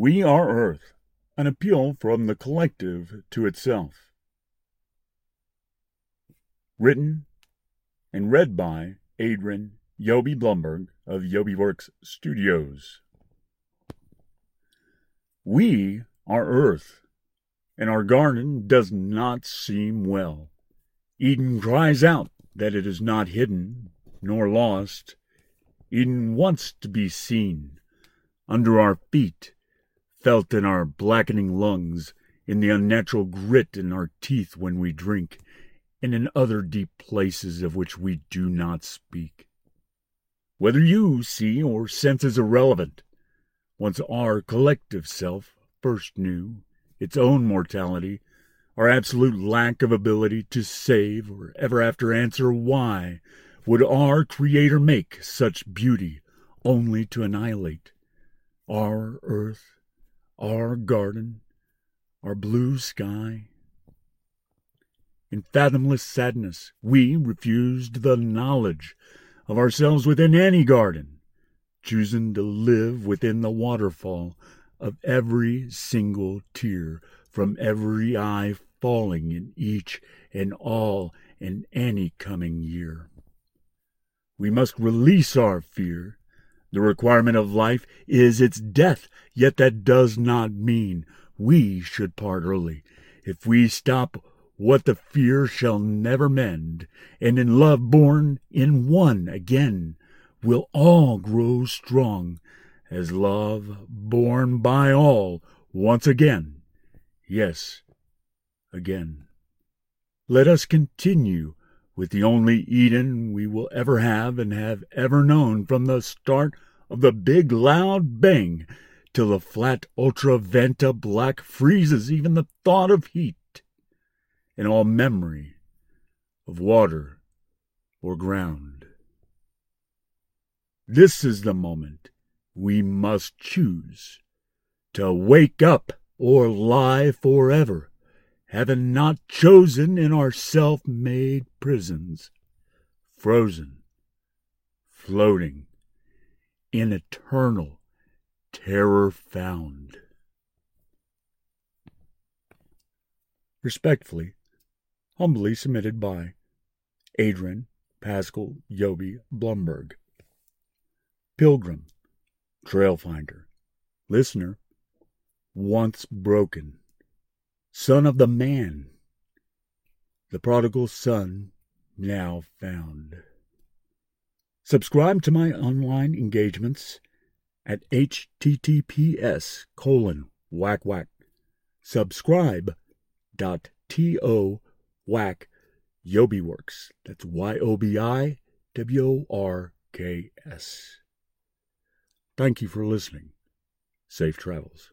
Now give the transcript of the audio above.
We Are Earth, an appeal from the collective to itself. Written and read by Adrian Yobi Blumberg of YobiWorks Studios. We are Earth, and our garden does not seem well. Eden cries out that it is not hidden nor lost. Eden wants to be seen under our feet, felt in our blackening lungs, in the unnatural grit in our teeth when we drink, and in other deep places of which we do not speak. Whether you see or sense is irrelevant. Once our collective self first knew its own mortality, our absolute lack of ability to save or ever after answer why would our Creator make such beauty only to annihilate our earth, our garden, our blue sky? In fathomless sadness, we refused the knowledge of ourselves within any garden, choosing to live within the waterfall of every single tear from every eye falling in each and all and any coming year. We must release our fear. The requirement of life is its death, yet that does not mean we should part early. If we stop, what the fear shall never mend, and in love born in one again, will all grow strong, as love born by all once again. Yes, again. Let us continue with the only Eden we will ever have and have ever known from the start of the big loud bang till the flat ultra-Vantablack freezes even the thought of heat and all memory of water or ground. This is the moment we must choose to wake up or lie forever having not chosen in our self made prisons, frozen, floating, in eternal terror found. Respectfully, humbly submitted by Adrian Pascal Yobi Blumberg, Pilgrim, Trailfinder, Listener, Once Broken son of the man, the prodigal son now found. Subscribe to my online engagements at https colon whack whack. Subscribe dot to whack yobiworks that's y-o-b-i w-o-r-k-s thank you for listening. Safe travels